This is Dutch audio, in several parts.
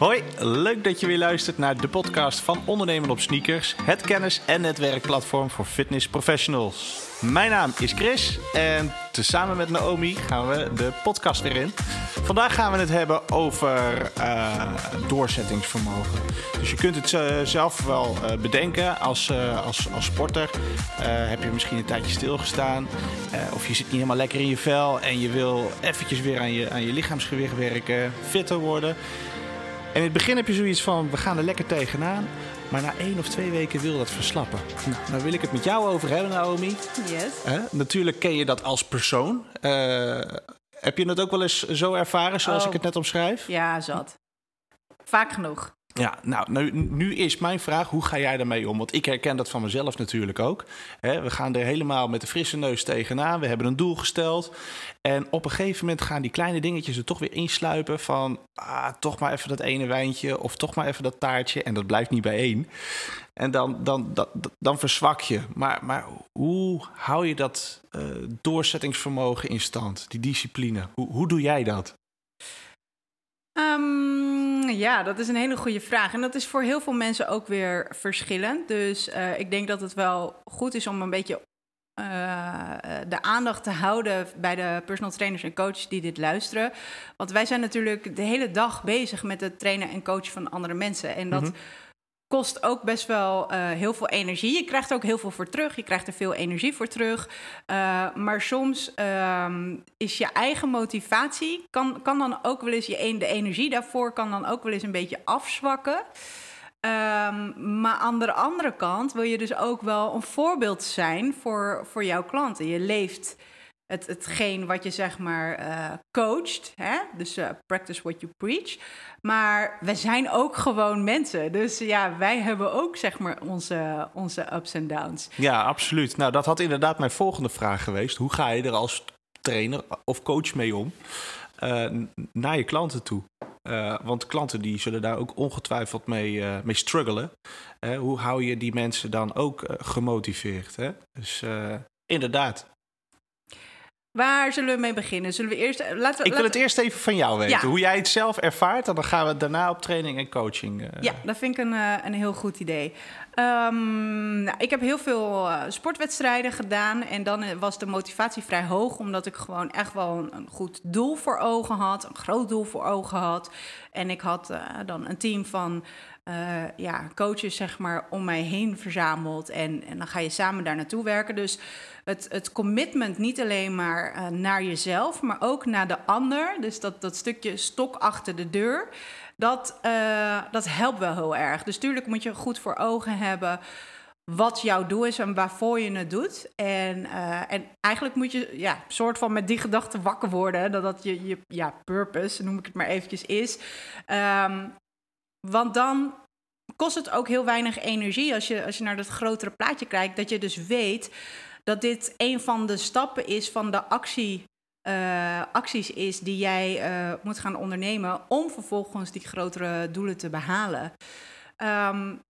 Hoi, leuk dat je weer luistert naar de podcast van Ondernemen op Sneakers, het kennis- en netwerkplatform voor fitness professionals. Mijn naam is Chris en tezamen met Naomi gaan we de podcast weer in. Vandaag gaan we het hebben over uh, doorzettingsvermogen. Dus je kunt het uh, zelf wel uh, bedenken als, als, als sporter. heb je misschien een tijdje stilgestaan of je zit niet helemaal lekker in je vel en je wil eventjes weer aan je, aan je lichaamsgewicht werken, fitter worden. En in het begin heb je zoiets van, we gaan er lekker tegenaan. Maar na één of twee weken wil dat verslappen. Nou, daar wil ik het met jou over hebben, Naomi. Yes. natuurlijk ken je dat als persoon. Uh, heb je het ook wel eens zo ervaren, zoals oh. ik het net omschrijf? Ja, zat. Vaak genoeg. Ja, nou, nu, nu, is mijn vraag, hoe ga jij daarmee om? Want ik herken dat van mezelf natuurlijk ook. we gaan er helemaal met de frisse neus tegenaan. We hebben een doel gesteld. En op een gegeven moment gaan die kleine dingetjes er toch weer insluipen van... Ah, toch maar even dat ene wijntje of toch maar even dat taartje. En dat blijft niet bijeen. En dan, dan, dan, dan verzwak je. Maar, maar hoe hou je dat uh, doorzettingsvermogen in stand, die discipline? Hoe, hoe doe jij dat? Um, ja, dat is een hele goede vraag. En dat is voor heel veel mensen ook weer verschillend. Dus uh, ik denk dat het wel goed is om een beetje uh, de aandacht te houden bij de personal trainers en coaches die dit luisteren. Want wij zijn natuurlijk de hele dag bezig met het trainen en coachen van andere mensen. En dat. -hmm kost ook best wel uh, heel veel energie. Je krijgt er ook heel veel voor terug. Je krijgt er veel energie voor terug. Uh, maar soms uh, is je eigen motivatie... Kan, kan dan ook wel eens... Je, de energie daarvoor kan dan ook wel eens een beetje afzwakken. Um, maar aan de andere kant wil je dus ook wel een voorbeeld zijn voor, voor jouw klanten. Je leeft het, hetgeen wat je zeg maar uh, coacht. Hè? Dus uh, practice what you preach. Maar we zijn ook gewoon mensen. Dus ja, wij hebben ook zeg maar onze, onze ups en downs. Ja, absoluut. Nou, dat had inderdaad mijn volgende vraag geweest. Hoe ga je er als trainer of coach mee om? Uh, naar je klanten toe. Want klanten die zullen daar ook ongetwijfeld mee, mee struggelen. Hoe hou je die mensen dan ook gemotiveerd? Hè? Dus inderdaad. Waar zullen we mee beginnen? Zullen we eerst. Laten we, ik wil laten... het eerst even van jou weten. Ja. Hoe jij het zelf ervaart. En dan gaan we daarna op training en coaching. Uh... Ja, dat vind ik een, uh, een heel goed idee. Um, nou, ik heb heel veel uh, sportwedstrijden gedaan. En dan was de motivatie vrij hoog. Omdat ik gewoon echt wel een, goed doel voor ogen had. Een groot doel voor ogen had. En ik had dan een team van. Ja, coaches zeg maar om mij heen verzameld. En, en dan ga je samen daar naartoe werken. Dus het, het commitment niet alleen maar naar jezelf, maar ook naar de ander. Dus dat, dat stukje stok achter de deur. Dat, uh, dat helpt wel heel erg. Dus tuurlijk moet je goed voor ogen hebben wat jouw doel is en waarvoor je het doet. En, uh, en eigenlijk moet je ja, soort van met die gedachte wakker worden. Dat dat je, je ja, purpose, noem ik het maar eventjes, is. Um, want dan kost het ook heel weinig energie als je, als je naar dat grotere plaatje kijkt. Dat je dus weet dat dit een van de stappen is van de actie, uh, acties is die jij uh, moet gaan ondernemen om vervolgens die grotere doelen te behalen. Um,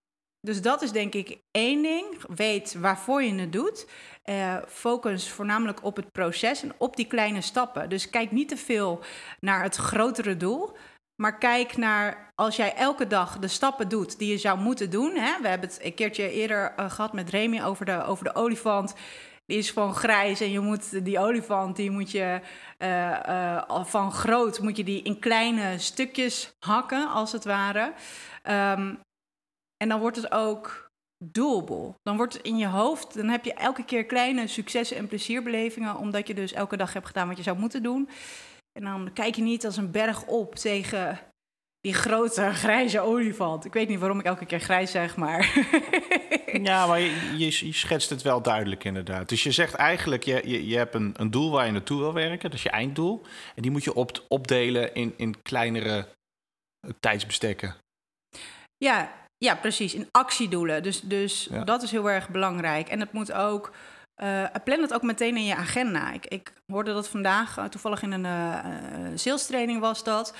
dus dat is denk ik één ding. Weet waarvoor je het doet. Uh, focus voornamelijk op het proces en op die kleine stappen. Dus kijk niet te veel naar het grotere doel. Maar kijk naar als jij elke dag de stappen doet die je zou moeten doen. Hè? We hebben het een keertje eerder gehad met Remy over de, over de olifant. Is gewoon grijs en je moet die olifant, die moet je uh, uh, van groot, moet je die in kleine stukjes hakken, als het ware. Um, en dan wordt het ook doable. Dan wordt het in je hoofd, dan heb je elke keer kleine successen en plezierbelevingen, omdat je dus elke dag hebt gedaan wat je zou moeten doen. En dan kijk je niet als een berg op tegen die grote grijze olifant. Ik weet niet waarom ik elke keer grijs zeg, maar. ja, maar je, je, je, schetst het wel duidelijk inderdaad. Dus je zegt eigenlijk, je, je, je hebt een, een doel waar je naartoe wil werken. Dat is je einddoel. En die moet je op, opdelen in, in kleinere tijdsbestekken. Ja, ja, precies. In actiedoelen. Dus, dus ja. dat is heel erg belangrijk. En het moet ook. Uh, plan het ook meteen in je agenda. Ik, ik hoorde dat vandaag, uh, toevallig in een uh, sales training was dat.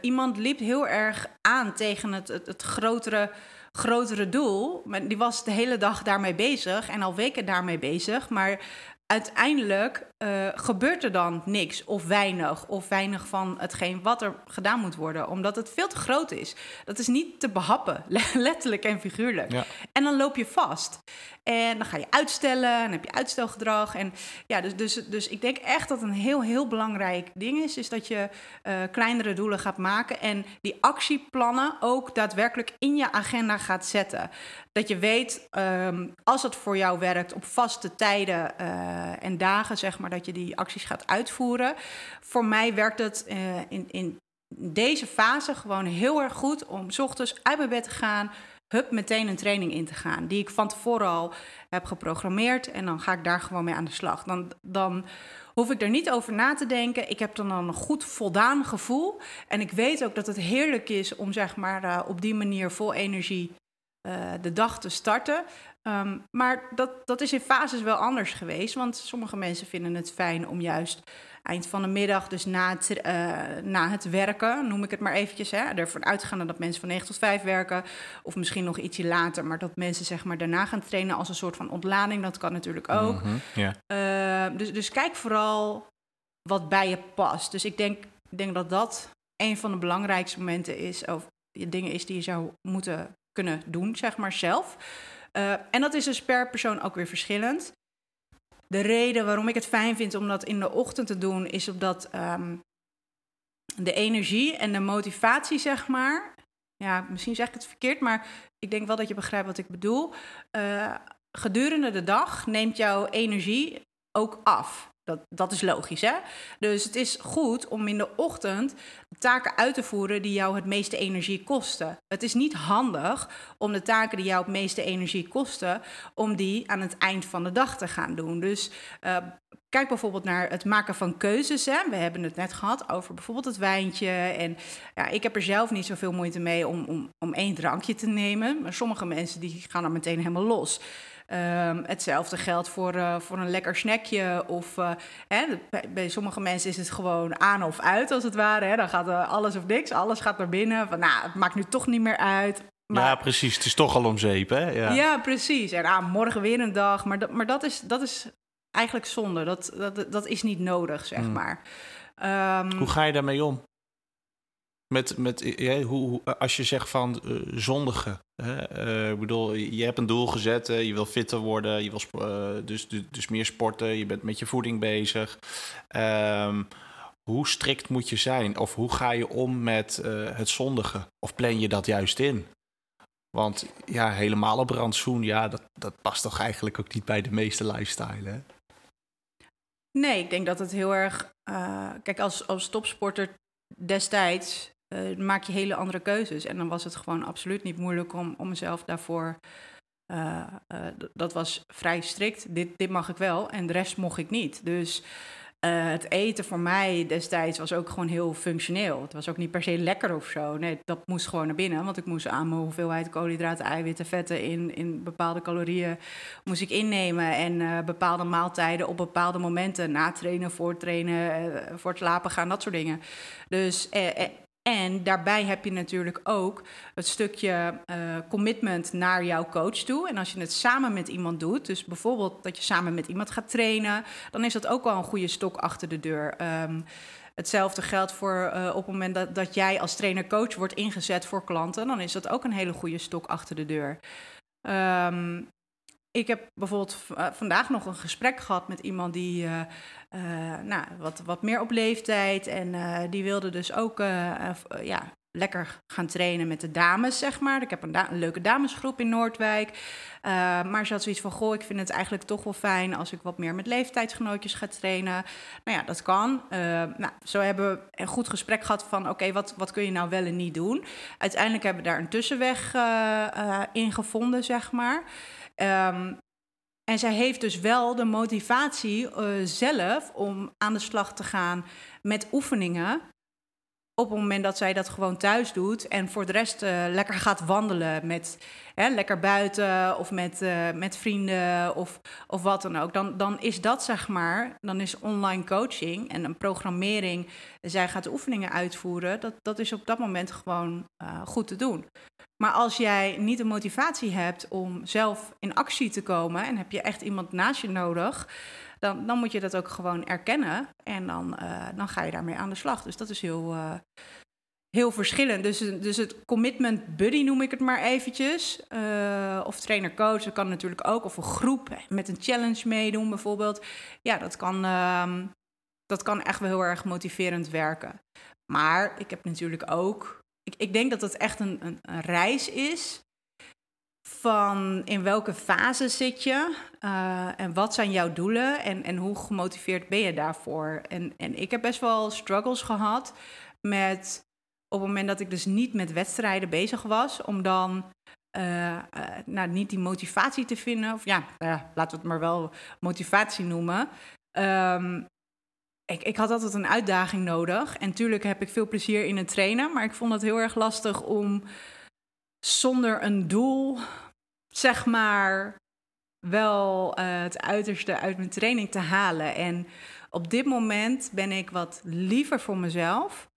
iemand liep heel erg aan tegen het, het, het, grotere, grotere doel. Maar die was de hele dag daarmee bezig en al weken daarmee bezig. Maar uiteindelijk uh, gebeurt er dan niks of weinig of weinig van hetgeen wat er gedaan moet worden, omdat het veel te groot is. Dat is niet te behappen, letterlijk en figuurlijk. Ja. En dan loop je vast. En dan ga je uitstellen en heb je uitstelgedrag. En ja, dus, dus, dus ik denk echt dat een heel, heel belangrijk ding is, is dat je uh, kleinere doelen gaat maken en die actieplannen ook daadwerkelijk in je agenda gaat zetten. Dat je weet, um, als het voor jou werkt, op vaste tijden uh, en dagen, zeg maar, dat je die acties gaat uitvoeren. Voor mij werkt het uh, in, in deze fase gewoon heel erg goed om s ochtends uit mijn bed te gaan hup, meteen een training in te gaan. Die ik van tevoren al heb geprogrammeerd. En dan ga ik daar gewoon mee aan de slag. Dan, dan hoef ik er niet over na te denken. Ik heb dan een goed voldaan gevoel. En ik weet ook dat het heerlijk is om zeg maar uh, op die manier vol energie uh, de dag te starten. Um, maar dat, dat is in fases wel anders geweest. Want sommige mensen vinden het fijn om juist eind van de middag, dus na het, uh, na het werken, noem ik het maar eventjes. Hè, ervan uitgaande dat mensen van 9 tot 5 werken. Of misschien nog ietsje later, maar dat mensen zeg maar daarna gaan trainen als een soort van ontlading. Dat kan natuurlijk ook. Mm -hmm, yeah. uh, dus, dus kijk vooral wat bij je past. Dus ik denk, ik denk dat dat een van de belangrijkste momenten is. Of dingen is die je zou moeten kunnen doen, zeg maar zelf. Uh, en dat is dus per persoon ook weer verschillend. De reden waarom ik het fijn vind om dat in de ochtend te doen, is omdat um, de energie en de motivatie, zeg maar. Ja, misschien zeg ik het verkeerd, maar ik denk wel dat je begrijpt wat ik bedoel. Uh, gedurende de dag neemt jouw energie ook af. Dat, dat is logisch, hè? Dus het is goed om in de ochtend taken uit te voeren die jou het meeste energie kosten. Het is niet handig om de taken die jou het meeste energie kosten, om die aan het eind van de dag te gaan doen. Dus uh, kijk bijvoorbeeld naar het maken van keuzes. Hè. We hebben het net gehad over bijvoorbeeld het wijntje. En ja, ik heb er zelf niet zoveel moeite mee om, om, om één drankje te nemen. Maar sommige mensen die gaan er meteen helemaal los. Um, hetzelfde geldt voor, uh, voor een lekker snackje. Of uh, hè, bij sommige mensen is het gewoon aan of uit, als het ware. Hè. Dan gaat uh, alles of niks, alles gaat naar binnen. Van, nou, het maakt nu toch niet meer uit. Maar... Ja, precies. Het is toch al om zeep, hè? Ja, ja precies. En ah, morgen weer een dag. Maar, dat, maar dat, is, dat is eigenlijk zonde. Dat, dat, dat is niet nodig, zeg mm. maar. Um, Hoe ga je daarmee om? Met, met, ja, hoe, als je zegt van uh, zondigen. Hè? Ik bedoel, je hebt een doel gezet, je wil fitter worden, je wil dus, dus, dus, meer sporten, je bent met je voeding bezig. Um, hoe strikt moet je zijn? Of hoe ga je om met het zondigen? Of plan je dat juist in? Want ja, helemaal op rantsoen, ja, dat, dat past toch eigenlijk ook niet bij de meeste lifestyle? Nee, ik denk dat het heel erg... kijk, als, als topsporter destijds uh, maak je hele andere keuzes. En dan was het gewoon absoluut niet moeilijk om, om mezelf daarvoor. Uh, uh, dat was vrij strikt. Dit, dit mag ik wel en de rest mocht ik niet. Dus het eten voor mij destijds was ook gewoon heel functioneel. Het was ook niet per se lekker of zo. Nee, dat moest gewoon naar binnen. Want ik moest aan mijn hoeveelheid koolhydraten, eiwitten, vetten in, in bepaalde calorieën moest ik innemen. En bepaalde maaltijden op bepaalde momenten. Na trainen, voor trainen, voor het slapen gaan, dat soort dingen. Dus en daarbij heb je natuurlijk ook het stukje uh, commitment naar jouw coach toe. En als je het samen met iemand doet, dus bijvoorbeeld dat je samen met iemand gaat trainen, dan is dat ook wel een goede stok achter de deur. Um, hetzelfde geldt voor uh, op het moment dat, dat jij als trainer-coach wordt ingezet voor klanten, dan is dat ook een hele goede stok achter de deur. Um, ik heb bijvoorbeeld uh, vandaag nog een gesprek gehad met iemand die uh, uh, nou, wat, wat meer op leeftijd en die wilde dus ook ja, lekker gaan trainen met de dames, zeg maar. Ik heb een, leuke damesgroep in Noordwijk. maar ze had zoiets van, goh, ik vind het eigenlijk toch wel fijn als ik wat meer met leeftijdsgenootjes ga trainen. Nou ja, dat kan. nou, zo hebben we een goed gesprek gehad van, oké, wat, wat kun je nou wel en niet doen? Uiteindelijk hebben we daar een tussenweg in gevonden, zeg maar. Um, en zij heeft dus wel de motivatie uh, zelf om aan de slag te gaan met oefeningen. Op het moment dat zij dat gewoon thuis doet en voor de rest uh, lekker gaat wandelen met lekker buiten of met, uh, met vrienden of, of wat dan ook. Dan, dan is dat zeg maar, dan is online coaching en een programmering. Zij gaat oefeningen uitvoeren. Dat, dat is op dat moment gewoon goed te doen. Maar als jij niet de motivatie hebt om zelf in actie te komen en heb je echt iemand naast je nodig, dan, dan moet je dat ook gewoon erkennen en dan, dan ga je daarmee aan de slag. Dus dat is heel, heel verschillend. Dus, dus het commitment buddy noem ik het maar eventjes. Uh, of trainer-coach, dat kan natuurlijk ook. Of een groep met een challenge meedoen bijvoorbeeld. Ja, dat kan, um, dat kan echt wel heel erg motiverend werken. Maar ik heb natuurlijk ook... Ik, ik denk dat het echt een, een, een reis is van in welke fase zit je uh, en wat zijn jouw doelen en, en hoe gemotiveerd ben je daarvoor. En, en ik heb best wel struggles gehad met op het moment dat ik dus niet met wedstrijden bezig was, om dan uh, uh, nou, niet die motivatie te vinden. Of ja, uh, laten we het maar wel motivatie noemen. Um, ik, ik had altijd een uitdaging nodig. En tuurlijk heb ik veel plezier in het trainen, maar ik vond het heel erg lastig om zonder een doel, zeg maar, wel het uiterste uit mijn training te halen. En op dit moment ben ik wat liever voor mezelf.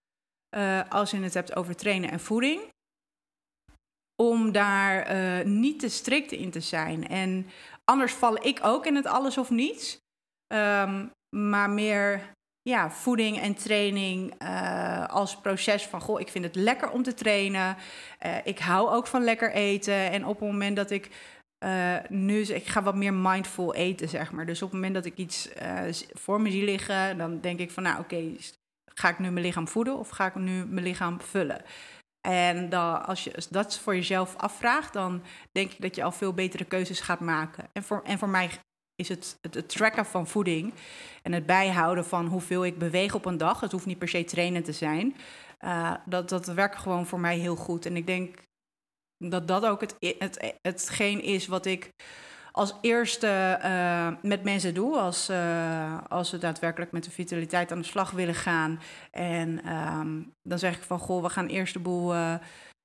Uh, als je het hebt over trainen en voeding. Om daar uh, niet te strikt in te zijn. En anders val ik ook in het alles of niets. Um, maar meer ja, voeding en training uh, als proces van... goh, ik vind het lekker om te trainen. ik hou ook van lekker eten. En op het moment dat ik nu... ik ga wat meer mindful eten, zeg maar. Dus op het moment dat ik iets voor me zie liggen... dan denk ik van, nou oké, ga ik nu mijn lichaam voeden of ga ik nu mijn lichaam vullen? En dan, als je dat voor jezelf afvraagt, dan denk ik dat je al veel betere keuzes gaat maken. En voor, en voor mij is het, het, tracken van voeding en het bijhouden van hoeveel ik beweeg op een dag. Het hoeft niet per se trainen te zijn. Uh, dat, dat werkt gewoon voor mij heel goed. En ik denk dat dat ook het, het, hetgeen is wat ik als eerste uh, met mensen doe. Als, uh, als ze daadwerkelijk met de vitaliteit aan de slag willen gaan. En um, dan zeg ik van, goh, we gaan eerst de boel... Uh,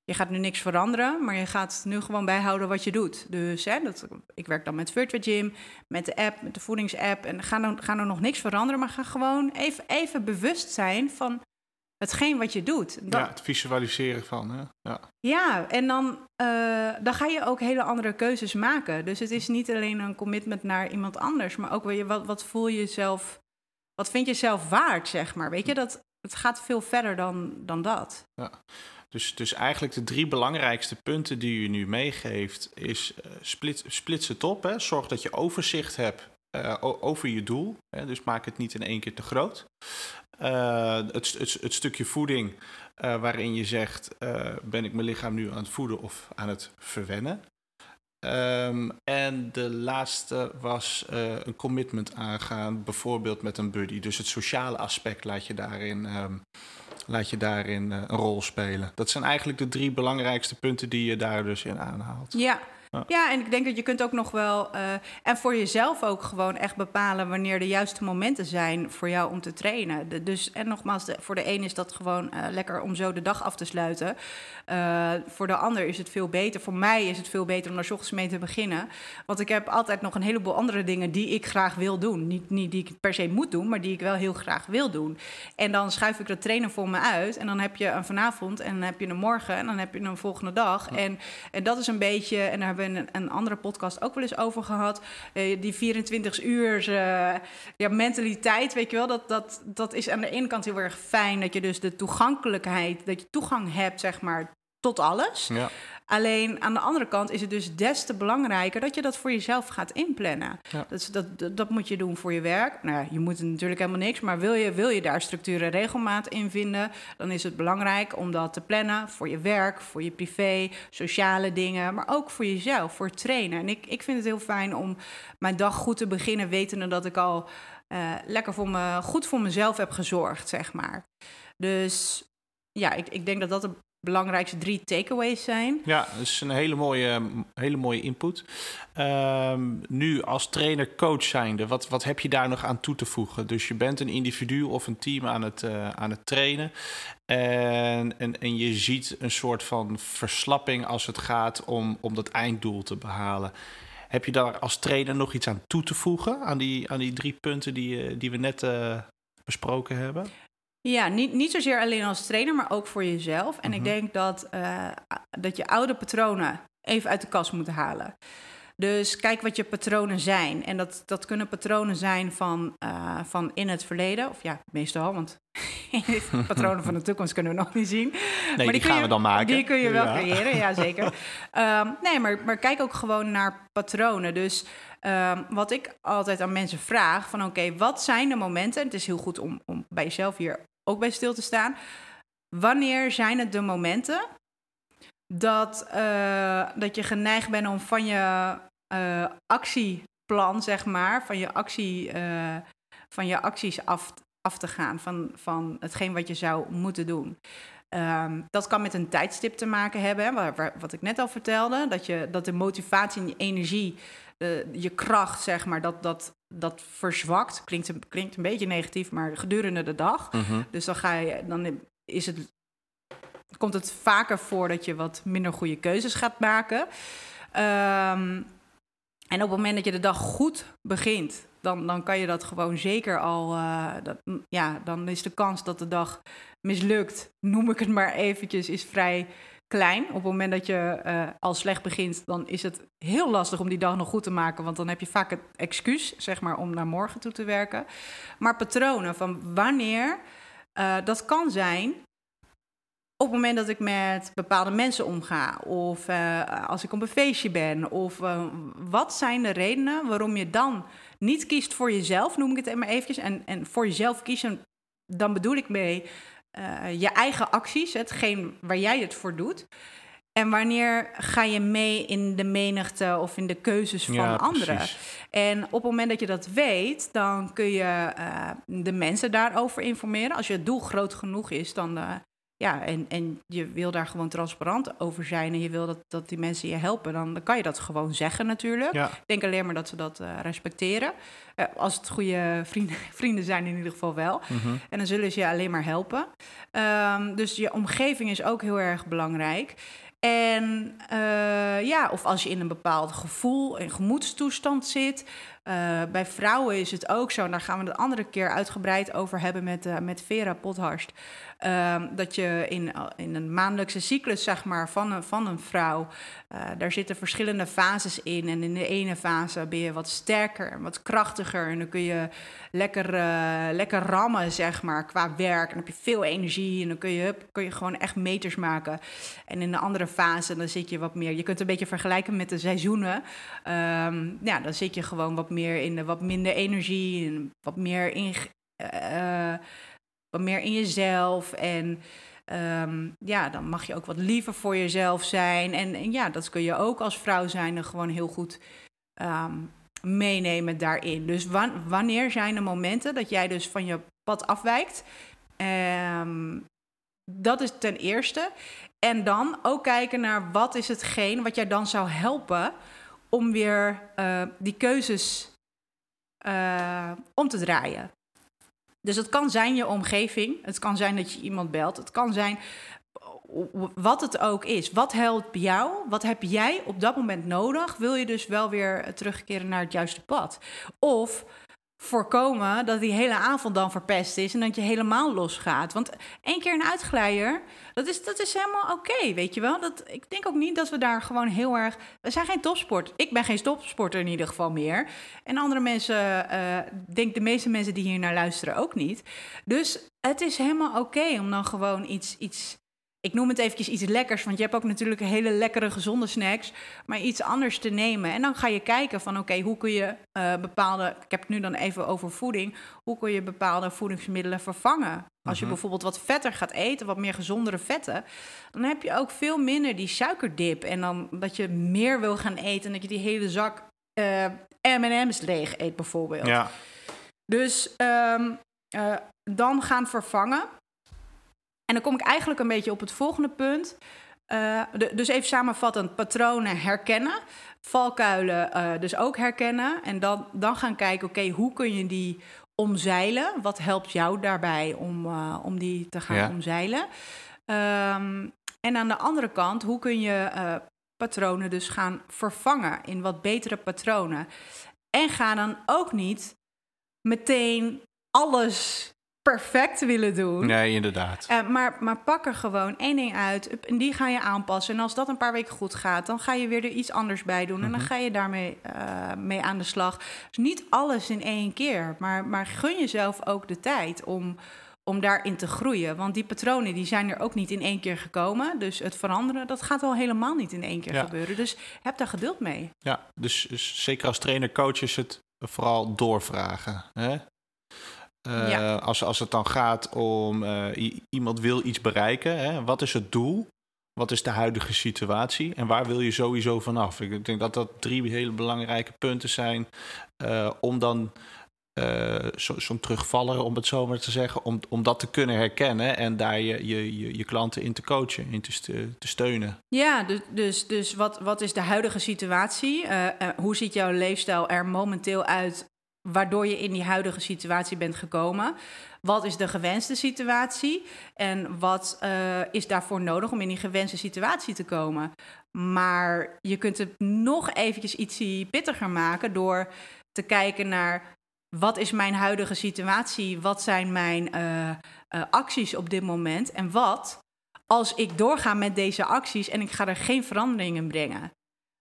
je gaat nu niks veranderen, maar je gaat nu gewoon bijhouden wat je doet. Dus hè, dat, ik werk dan met Virtua Gym, met de app, met de voedingsapp. En ga dan, ga dan nog niks veranderen, maar ga gewoon even, even bewust zijn van hetgeen wat je doet. Ja, het visualiseren van. Hè? Ja. ja, en dan, uh, dan ga je ook hele andere keuzes maken. Dus het is niet alleen een commitment naar iemand anders, maar ook wat, wat voel je zelf, wat vind je zelf waard, zeg maar. Weet je, dat, het gaat veel verder dan, dan dat. Ja. Dus, dus eigenlijk de drie belangrijkste punten die u nu meegeeft, is uh, split, splits het op. Hè? Zorg dat je overzicht hebt uh, over je doel. Hè? Dus maak het niet in één keer te groot. Uh, het, het, het, stukje voeding uh, waarin je zegt: ben ik mijn lichaam nu aan het voeden of aan het verwennen? Um, en de laatste was een commitment aangaan, bijvoorbeeld met een buddy. Dus het sociale aspect laat je daarin, um, laat je daarin een rol spelen. Dat zijn eigenlijk de drie belangrijkste punten die je daar dus in aanhaalt. Ja, ja, en ik denk dat je kunt ook nog wel... Uh, en voor jezelf ook gewoon echt bepalen... wanneer de juiste momenten zijn voor jou om te trainen. De, dus, en nogmaals, de, voor de een is dat gewoon uh, lekker om zo de dag af te sluiten. Uh, voor de ander is het veel beter. Voor mij is het veel beter om daar ochtends mee te beginnen. Want ik heb altijd nog een heleboel andere dingen... die ik graag wil doen. Niet, niet die ik per se moet doen, maar die ik wel heel graag wil doen. En dan schuif ik dat trainen voor me uit. En dan heb je een vanavond en dan heb je een morgen... en dan heb je een volgende dag. En, en dat is een beetje... en daar hebben we een, andere podcast ook wel eens over gehad. Uh, die 24 uur uh, ja, mentaliteit, weet je wel, dat, dat, dat is aan de ene kant heel erg fijn. Dat je dus de toegankelijkheid, dat je toegang hebt, zeg maar, tot alles. Ja. Alleen aan de andere kant is het dus des te belangrijker dat je dat voor jezelf gaat inplannen. Ja. Dat, dat, dat, moet je doen voor je werk. Nou ja, je moet natuurlijk helemaal niks, maar wil je, wil je daar structuur en regelmaat in vinden, dan is het belangrijk om dat te plannen voor je werk, voor je privé, sociale dingen, maar ook voor jezelf, voor het trainen. En ik, ik vind het heel fijn om mijn dag goed te beginnen, wetende dat ik al uh, lekker voor me, goed voor mezelf heb gezorgd, zeg maar. Dus ja, ik, ik denk dat dat belangrijkste drie takeaways zijn. Ja, dat is een hele mooie, hele mooie input. Um, nu als trainer-coach zijnde, wat, wat heb je daar nog aan toe te voegen? Dus je bent een individu of een team aan het, uh, aan het trainen. En, en, en je ziet een soort van verslapping als het gaat om, om dat einddoel te behalen. Heb je daar als trainer nog iets aan toe te voegen? Aan die, aan die drie punten die, die we net uh, besproken hebben? Ja, niet, niet zozeer alleen als trainer, maar ook voor jezelf. En ik Mhm. denk dat, eh, dat je oude patronen even uit de kast moet halen. Dus kijk wat je patronen zijn. En dat, dat kunnen patronen zijn van, eh, van in het verleden. Of ja, meestal, want patronen van de toekomst kunnen we nog niet zien. Nee, die, kun gaan je- we dan maken. Die kun je wel Ja. creëren, ja zeker. Ehm, nee, maar, maar kijk ook gewoon naar patronen. Dus ehm, wat ik altijd aan mensen vraag, van oké, wat zijn de momenten... en het is heel goed om, om bij jezelf hier ook bij stil te staan... wanneer zijn het de momenten dat, eh, dat je geneigd bent om van je eh, actieplan, zeg maar... van je, actie, eh, van je acties af, af te gaan, van, van hetgeen wat je zou moeten doen... Ehm, dat kan met een tijdstip te maken hebben, wat ik net al vertelde. Dat, je, dat de motivatie en je energie, je kracht, zeg maar, dat, dat, dat verzwakt. Klinkt, een- klinkt een beetje negatief, maar gedurende de dag. Mhm. Dus dan, ga je, dan is het, komt het vaker voor dat je wat minder goede keuzes gaat maken. Ehm, en op het moment dat je de dag goed begint, dan, dan kan je dat gewoon zeker al. eh, dat, ja, dan is de kans dat de dag mislukt, noem ik het maar eventjes, is vrij klein. Op het moment dat je eh, al slecht begint, dan is het heel lastig om die dag nog goed te maken. Want dan heb je vaak het excuus, zeg maar, om naar morgen toe te werken. Maar patronen van wanneer, eh, dat kan zijn op het moment dat ik met bepaalde mensen omga, of eh, als ik op een feestje ben, of wat zijn de redenen waarom je dan niet kiest voor jezelf, noem ik het maar eventjes, en, en voor jezelf kiezen, dan bedoel ik mee eh, je eigen acties, hetgeen waar jij het voor doet. En wanneer ga je mee in de menigte of in de keuzes van Ja, anderen? precies. En op het moment dat je dat weet, dan kun je eh, de mensen daarover informeren. Als je doel groot genoeg is, dan. eh, ja, en, en je wil daar gewoon transparant over zijn en je wil dat, dat die mensen je helpen, dan, dan kan je dat gewoon zeggen natuurlijk. Ja. Ik denk alleen maar dat ze dat eh, respecteren. Eh, als het goede vrienden, vrienden zijn in ieder geval wel. Mhm. En dan zullen ze je alleen maar helpen. Ehm, dus je omgeving is ook heel erg belangrijk. En eh, ja, of als je in een bepaald gevoel en gemoedstoestand zit. Eh, bij vrouwen is het ook zo, en daar gaan we de andere keer uitgebreid over hebben met, eh, met Vera Pothorst. Ehm, dat je in, in een maandelijkse cyclus, zeg maar, van een, van een vrouw, eh, daar zitten verschillende fases in. En in de ene fase ben je wat sterker en wat krachtiger. En dan kun je lekker, lekker rammen, zeg maar, qua werk. En dan heb je veel energie en dan kun je, kun je gewoon echt meters maken. En in de andere fase, dan zit je wat meer... Je kunt het een beetje vergelijken met de seizoenen. Ehm, ja, dan zit je gewoon wat meer in de wat minder energie en wat meer in, eh, wat meer in jezelf. En ehm, ja, dan mag je ook wat liever voor jezelf zijn. En, en ja, dat kun je ook als vrouw zijn gewoon heel goed ehm, meenemen daarin. Dus wan- wanneer zijn de momenten dat jij dus van je pad afwijkt? Ehm, dat is ten eerste. En dan ook kijken naar wat is hetgeen wat jij dan zou helpen om weer eh, die keuzes eh, om te draaien. Dus het kan zijn je omgeving, het kan zijn dat je iemand belt, het kan zijn wat het ook is. Wat helpt jou? Wat heb jij op dat moment nodig? Wil je dus wel weer terugkeren naar het juiste pad? Of voorkomen dat die hele avond dan verpest is en dat je helemaal losgaat. Want één keer een uitglijder, dat is, dat is helemaal oké, weet je wel. Dat, ik denk ook niet dat we daar gewoon heel erg... We zijn geen topsport. Ik ben geen topsporter in ieder geval meer. En andere mensen, eh denk de meeste mensen die hier naar luisteren ook niet. Dus het is helemaal oké om dan gewoon iets... iets ik noem het eventjes iets lekkers, want je hebt ook natuurlijk hele lekkere gezonde snacks, maar iets anders te nemen. En dan ga je kijken van oké, hoe kun je eh, bepaalde, ik heb het nu dan even over voeding, hoe kun je bepaalde voedingsmiddelen vervangen? Als je Mhm. bijvoorbeeld wat vetter gaat eten, wat meer gezondere vetten, dan heb je ook veel minder die suikerdip. En dan dat je meer wil gaan eten en dat je die hele zak eh, M&M's leeg eet bijvoorbeeld. Ja. Dus ehm, eh, dan gaan vervangen. En dan kom ik eigenlijk een beetje op het volgende punt. Eh, de- dus even samenvattend, patronen herkennen. Valkuilen eh, dus ook herkennen. En dan, dan gaan kijken, oké, hoe kun je die omzeilen? Wat helpt jou daarbij om, eh, om die te gaan Ja. omzeilen? Ehm, en aan de andere kant, hoe kun je patronen dus gaan vervangen in wat betere patronen? En ga dan ook niet meteen alles perfect willen doen. Nee, inderdaad. Uh, maar, maar pak er gewoon één ding uit en die ga je aanpassen. En als dat een paar weken goed gaat, dan ga je weer er iets anders bij doen. En dan mhm. ga je daarmee uh, mee aan de slag. Dus niet alles in één keer, maar, maar gun jezelf ook de tijd om, om daarin te groeien. Want die patronen die zijn er ook niet in één keer gekomen. Dus het veranderen, dat gaat wel helemaal niet in één keer gebeuren. Dus heb daar geduld mee. Ja, dus, dus zeker als trainer, coach is het vooral doorvragen. Hè? Uh, als, als het dan gaat om uh, iemand wil iets bereiken, hè, wat is het doel? Wat is de huidige situatie en waar wil je sowieso vanaf? Ik denk dat dat drie hele belangrijke punten zijn uh, om dan zo'n zo terugvaller, om het zo maar te zeggen, om, om dat te kunnen herkennen en daar je, je, je, je klanten in te coachen, in te, te steunen. Ja, dus, dus, dus wat, wat is de huidige situatie? hoe ziet jouw leefstijl er momenteel uit waardoor je in die huidige situatie bent gekomen. Wat is de gewenste situatie en wat uh, is daarvoor nodig om in die gewenste situatie te komen? Maar je kunt het nog eventjes iets pittiger maken door te kijken naar wat is mijn huidige situatie, wat zijn mijn uh, uh, acties op dit moment en wat als ik doorga met deze acties en ik ga er geen veranderingen brengen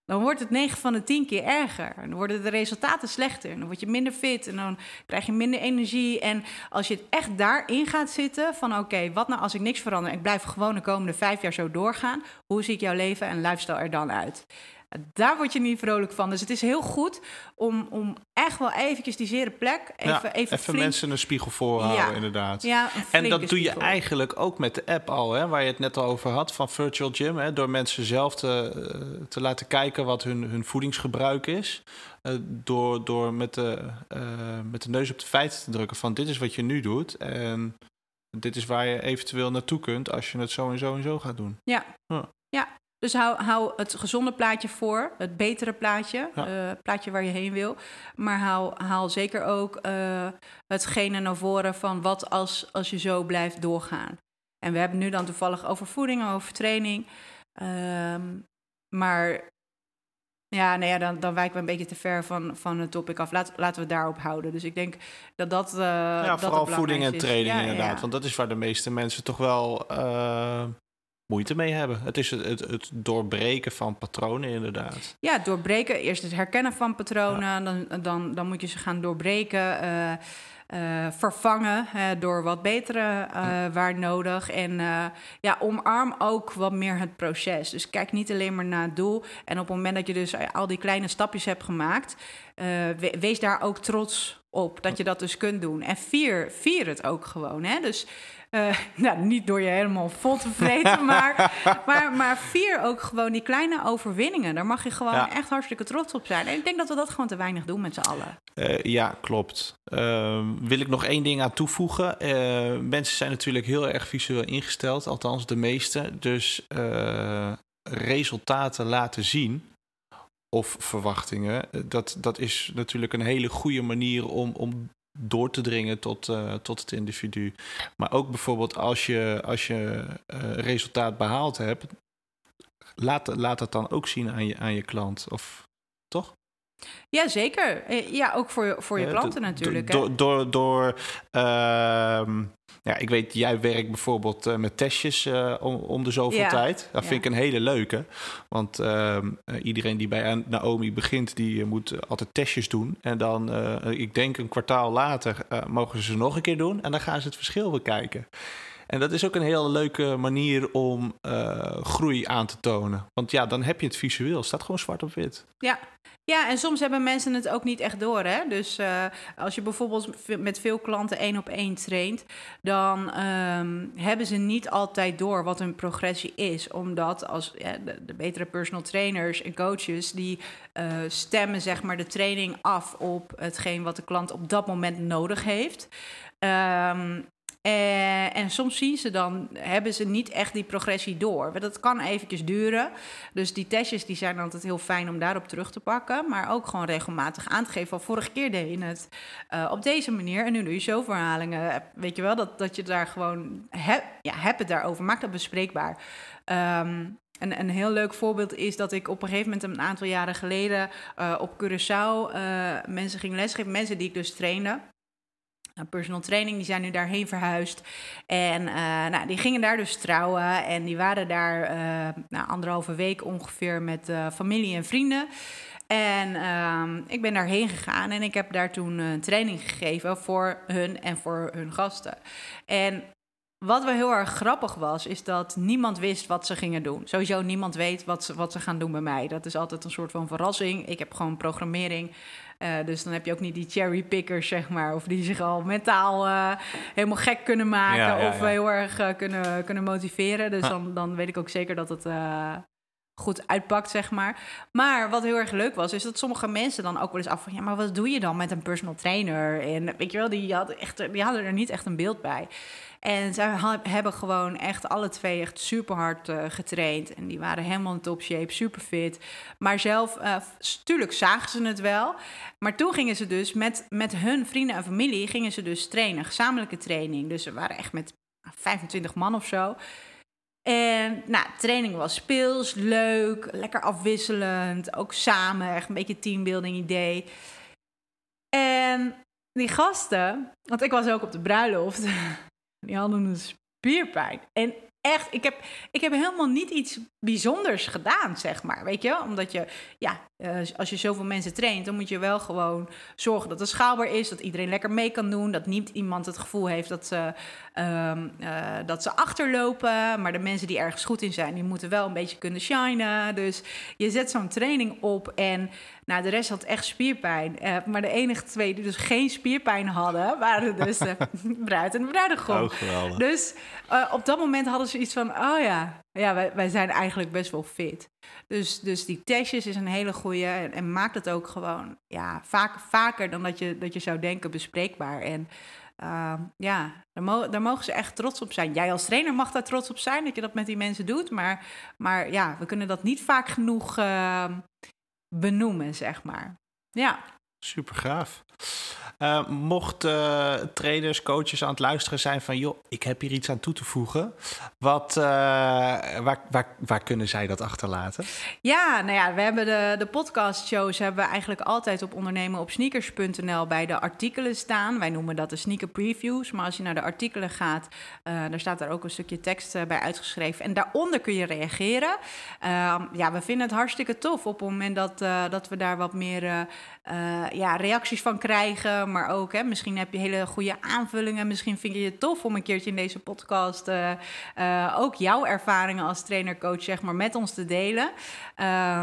dan wordt het 9 van de 10 keer erger. Dan worden de resultaten slechter. Dan word je minder fit en dan krijg je minder energie. En als je het echt daarin gaat zitten van oké, wat nou als ik niks verander... ik blijf gewoon de komende vijf jaar zo doorgaan... hoe ziet jouw leven en lifestyle er dan uit? Daar word je niet vrolijk van. Dus het is heel goed om, om echt wel eventjes die zere plek even, ja, even, even mensen een spiegel voorhouden, ja. inderdaad. Ja, en dat doe je eigenlijk ook met de app al, hè, waar je het net al over had, van Virtual Gym. Hè, door mensen zelf te, eh, te laten kijken wat hun, hun voedingsgebruik is. Uh, door door met, de, uh, met de neus op de feiten te drukken van dit is wat je nu doet. En dit is waar je eventueel naartoe kunt als je het zo en zo en zo gaat doen. Ja, ja. Dus hou, hou het gezonde plaatje voor, het betere plaatje, ja. uh, plaatje waar je heen wil. Maar haal, haal zeker ook uh, hetgene naar voren van wat als, als je zo blijft doorgaan. En we hebben nu dan toevallig over voeding, over training. Um, maar ja, nee, ja, dan, dan wijken we een beetje te ver van, van het topic af. Laat, laten we het daarop houden. Dus ik denk dat dat. Uh, ja, dat vooral voeding en training, inderdaad. Want dat is waar de meeste mensen toch wel moeite mee hebben. Het is het, het, het, doorbreken van patronen, inderdaad. Ja, doorbreken. Eerst het herkennen van patronen. Dan, dan, dan moet je ze gaan doorbreken. Uh, uh, vervangen uh, door wat betere waar nodig. En ja, omarm ook wat meer het proces. Dus kijk niet alleen maar naar het doel. En op het moment dat je dus al die kleine stapjes hebt gemaakt, wees daar ook trots op dat je dat dus kunt doen. En vier, vier het ook gewoon. Hè? Dus uh, nou, niet door je helemaal vol te vreten, maar, maar, maar vier ook gewoon die kleine overwinningen. Daar mag je gewoon echt hartstikke trots op zijn. En ik denk dat we dat gewoon te weinig doen met z'n allen. Uh, ja, klopt. Uh, wil ik nog één ding aan toevoegen. Uh, mensen zijn natuurlijk heel erg visueel ingesteld, althans de meeste. Dus resultaten laten zien of verwachtingen, dat, dat is natuurlijk een hele goede manier om, om door te dringen tot, uh, tot het individu. Maar ook bijvoorbeeld als je, als je uh, resultaat behaald hebt, laat, laat dat dan ook zien aan je, aan je klant. Of toch? Ja, zeker. Eh, ja, ook voor, voor je klanten natuurlijk. Door, door, door uh, ja, ik weet, jij werkt bijvoorbeeld uh, met testjes uh, om, om de zoveel ja. tijd. Dat vind ik een hele leuke. Want ehm, iedereen die bij Naomi begint, die moet altijd testjes doen. En dan, ik denk een kwartaal later, mogen ze ze nog een keer doen. En dan gaan ze het verschil bekijken. En dat is ook een hele leuke manier om groei aan te tonen. Want ja, dan heb je het visueel. Staat gewoon zwart op wit. Ja, ja, en soms hebben mensen het ook niet echt door. Hè? Dus uh, als je bijvoorbeeld met veel klanten één op één traint, dan um, hebben ze niet altijd door wat hun progressie is. Omdat als de, betere personal trainers en coaches, die uh, stemmen zeg maar de training af op hetgeen wat de klant op dat moment nodig heeft. Um, en, en, soms zien ze dan, hebben ze niet echt die progressie door. Dat kan eventjes duren. Dus die testjes die zijn altijd heel fijn om daarop terug te pakken. Maar ook gewoon regelmatig aan te geven. Van vorige keer deed je het uh, op deze manier. En nu doe je zo verhalingen. Weet je wel, dat, dat je daar gewoon... He, ja, heb het daarover. Maak dat bespreekbaar. En een heel leuk voorbeeld is dat ik op een gegeven moment... een aantal jaren geleden uh, op Curaçao mensen ging lesgeven. Mensen die ik dus trainde. Personal training. Die zijn nu daarheen verhuisd. En nou, die gingen daar dus trouwen. En die waren daar nou, anderhalve week ongeveer met familie en vrienden. En ehm, ik ben daarheen gegaan en ik heb daar toen een training gegeven voor hun en voor hun gasten. En wat wel heel erg grappig was, is dat niemand wist wat ze gingen doen. Sowieso niemand weet wat ze, wat ze gaan doen bij mij. Dat is altijd een soort van verrassing. Ik heb gewoon programmering. Uh, dus dan heb je ook niet die cherrypickers, zeg maar. Of die zich al mentaal uh, helemaal gek kunnen maken. Ja, ja, of ja. heel erg uh, kunnen, kunnen motiveren. Dus dan, dan weet ik ook zeker dat het goed uitpakt, zeg maar. Maar wat heel erg leuk was, is dat sommige mensen dan ook wel eens af van... ja, maar wat doe je dan met een personal trainer? En weet je wel, die hadden, echt, die hadden er niet echt een beeld bij. En zij hebben gewoon echt alle twee echt super hard uh, getraind. En die waren helemaal in top shape, super fit. Maar zelf, uh, tuurlijk zagen ze het wel. Maar toen gingen ze dus met, met hun vrienden en familie... gingen ze dus trainen, gezamenlijke training. Dus ze waren echt met 25 man of zo... En nou, training was speels, leuk, lekker afwisselend. Ook samen, echt een beetje teambuilding idee. En die gasten, want ik was ook op de bruiloft, die hadden een spierpijn. En echt, ik heb, ik heb helemaal niet iets bijzonders gedaan, zeg maar. Weet je, omdat je, ja, uh, als je zoveel mensen traint, dan moet je wel gewoon zorgen dat het schaalbaar is, dat iedereen lekker mee kan doen, dat niet iemand het gevoel heeft dat ze, um, uh, dat ze achterlopen. Maar de mensen die ergens goed in zijn, die moeten wel een beetje kunnen shinen. Dus je zet zo'n training op en nou, de rest had echt spierpijn. Uh, maar de enige twee die dus geen spierpijn hadden, waren dus de bruid en de bruidegom. Oh, dus op dat moment hadden ze iets van, oh ja, ja wij, wij zijn eigenlijk best wel fit. Dus, dus die testjes is een hele goede en, en maakt het ook gewoon ja, vaak, vaker dan dat je, dat je zou denken bespreekbaar. En uh, ja, daar, mo daar, mogen ze echt trots op zijn. Jij als trainer mag daar trots op zijn dat je dat met die mensen doet. Maar, maar ja, we kunnen dat niet vaak genoeg uh, benoemen, zeg maar. Ja. Super gaaf. Uh, mocht uh, trainers, coaches aan het luisteren zijn van... joh, ik heb hier iets aan toe te voegen. Wat, uh, waar, waar, waar kunnen zij dat achterlaten? Ja, nou ja, we hebben de, de podcastshows... hebben we eigenlijk altijd op ondernemenopsneakers.nl... bij de artikelen staan. Wij noemen dat de sneaker previews. Maar als je naar de artikelen gaat... daar staat daar ook een stukje tekst bij uitgeschreven. En daaronder kun je reageren. Ehm, ja, we vinden het hartstikke tof op het moment dat, dat we daar wat meer ja, reacties van krijgen maar ook hè, misschien heb je hele goede aanvullingen. Misschien vind je het tof om een keertje in deze podcast uh, uh, ook jouw ervaringen als trainer-coach zeg maar, met ons te delen.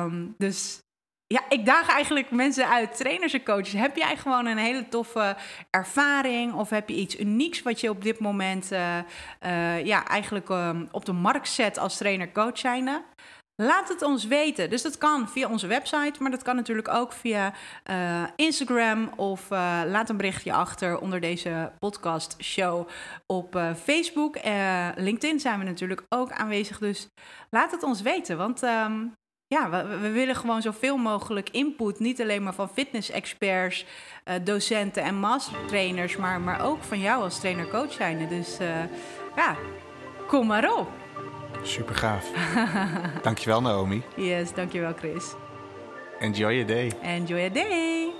Um, dus ja, ik daag eigenlijk mensen uit, trainers en coaches. Heb jij gewoon een hele toffe ervaring of heb je iets unieks wat je op dit moment ja, eigenlijk um, op de markt zet als trainer-coach zijnde? Laat het ons weten. Dus dat kan via onze website, maar dat kan natuurlijk ook via uh, Instagram of uh, laat een berichtje achter onder deze podcast show op uh, Facebook. LinkedIn zijn we natuurlijk ook aanwezig, dus laat het ons weten, want um, ja, we, we, willen gewoon zoveel mogelijk input, niet alleen maar van fitness-experts, docenten en mastertrainers, maar, maar ook van jou als trainer-coach zijnde. Dus ja, kom maar op. Super gaaf. dankjewel Naomi. Yes, dankjewel Chris. Enjoy your day. Enjoy your day.